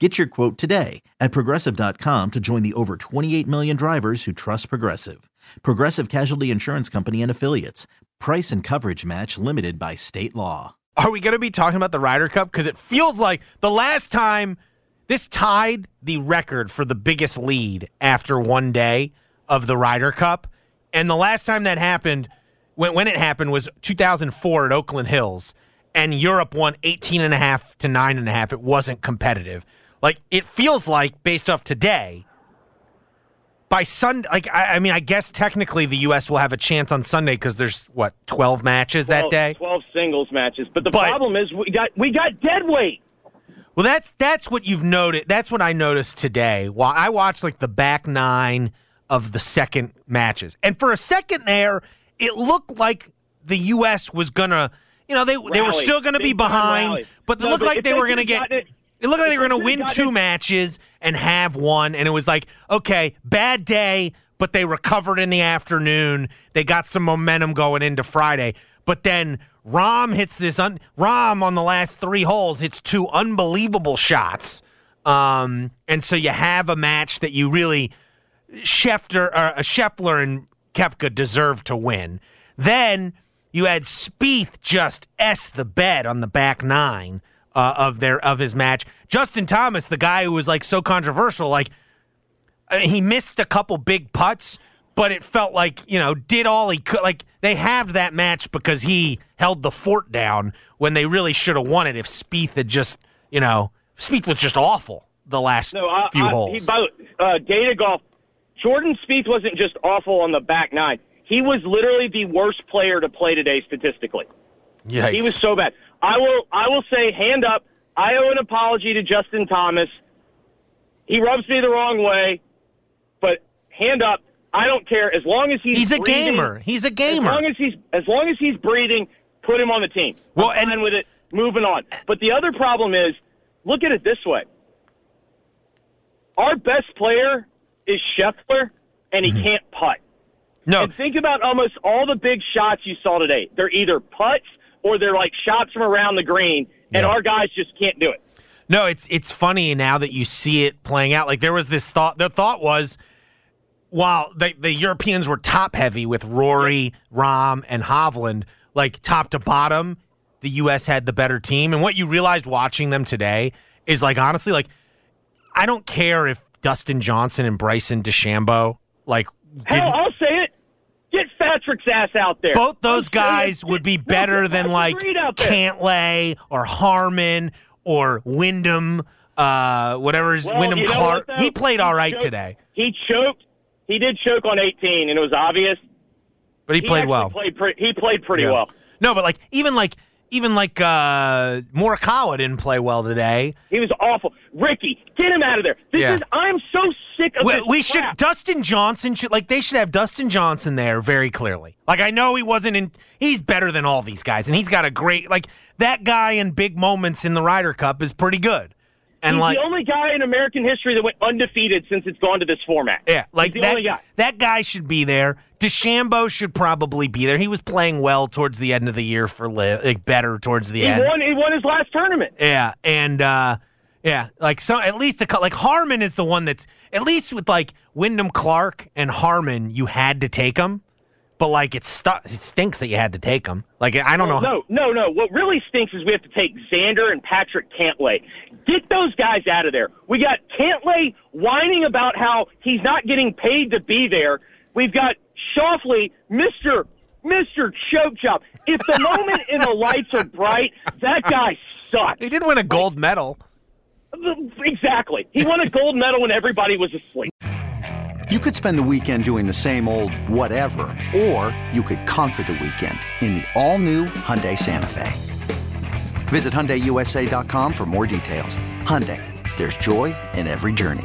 Get your quote today at progressive.com to join the over 28 million drivers who trust Progressive. Progressive Casualty Insurance Company and Affiliates. Price and coverage match limited by state law. Are we going to be talking about the Ryder Cup? Because it feels like the last time this tied the record for the biggest lead after one day of the Ryder Cup. And the last time that happened, when, when it happened, was 2004 at Oakland Hills. And Europe won 18 and a half to nine and a half. It wasn't competitive. Like it feels like based off today. By Sunday, like I, I, mean, I guess technically the U.S. will have a chance on Sunday because there's what twelve matches 12, that day. Twelve singles matches, but the But- problem is we got we got dead weight. Well, that's that's what you've noted. That's what I noticed today. While I watched like the back nine of the second matches, and for a second there, it looked like the U.S. was gonna, you know, they they were still gonna be Big time behind, rally. but it No, looked but like they they were gonna get. it- It looked like they were going to win two matches and have one, and it was like, okay, bad day, but they recovered in the afternoon. They got some momentum going into Friday, but then Rahm hits this. Un- Rahm on the last three holes hits two unbelievable shots, um, and so you have a match that you really Schefter, uh, Scheffler and Koepka deserved to win. Then you had Spieth just s the bed on the back nine uh, of their of his match. Justin Thomas, the guy who was like so controversial, like uh, he missed a couple big putts, but it felt like you know did all he could. Like they have that match because he held the fort down when they really should have won it. If Spieth had just you know Spieth was just awful the last No, I, few I, holes. He, by, uh, Data Golf. Jordan Spieth wasn't just awful on the back nine. He was literally the worst player to play today statistically. Yikes. He was so bad. I will I will say hand up. I owe an apology to Justin Thomas. He rubs me the wrong way, but hand up. I don't care as long as he's He's a breathing, gamer. He's a gamer. As long as he's as long as he's breathing, put him on the team. Well, I'm and- with it. Moving on. But the other problem is, look at it this way. Our best player is Scheffler, and he Mm-hmm. can't putt. no, And think about almost all the big shots you saw today. They're either putts or they're like shots from around the green, and Yeah. our guys just can't do it. No, it's it's funny now that you see it playing out. Like there was this thought. The thought was, while the the Europeans were top heavy with Rory, Rahm, and Hovland, like top to bottom, the U.S. had the better team. And what you realized watching them today is like honestly, like I don't care if Dustin Johnson and Bryson DeChambeau like Hell, I'll. Get Patrick's ass out there. both those guys would be better than like. Cantlay or Harman or Wyndham, uh, whatever his Well, Wyndham you know Clark. what, he played all right today, He choked. He did choke on 18, and it was obvious. but he, played well. Played pre- he played pretty Yeah. well. No, but like even like even like uh Morikawa didn't play well today. He was awful. Rickie, get him out of there. This Yeah. is. I'm so sick of We, this. we should Dustin Johnson should like they should have Dustin Johnson there very clearly. Like I know he wasn't in he's better than all these guys and he's got a great like that guy in big moments in the Ryder Cup is pretty good. And He's like the only guy in American history that went undefeated since it's gone to this format. Yeah, like that. only guy. That guy should be there. DeChambeau should probably be there. He was playing well towards the end of the year for Liv, like better towards the He end. won. He won his last tournament. Yeah, and uh, yeah, like so at least a like Harman is the one that's at least with like Wyndham Clark and Harman, you had to take them but like it, stu- it stinks that you had to take them. Like I don't Well, know. No, no, no. What really stinks is we have to take Xander and Patrick Cantlay. Get those guys out of there. We got Cantlay whining about how he's not getting paid to be there. We've got Schauffele, Mister Mister Choke Job. If the moment and the lights are bright, that guy sucks. He didn't win a gold medal. Exactly. He won a gold medal when everybody was asleep. You could spend the weekend doing the same old whatever, or you could conquer the weekend in the all-new Hyundai Santa Fe. Visit HyundaiUSA.com for more details. Hyundai, there's joy in every journey.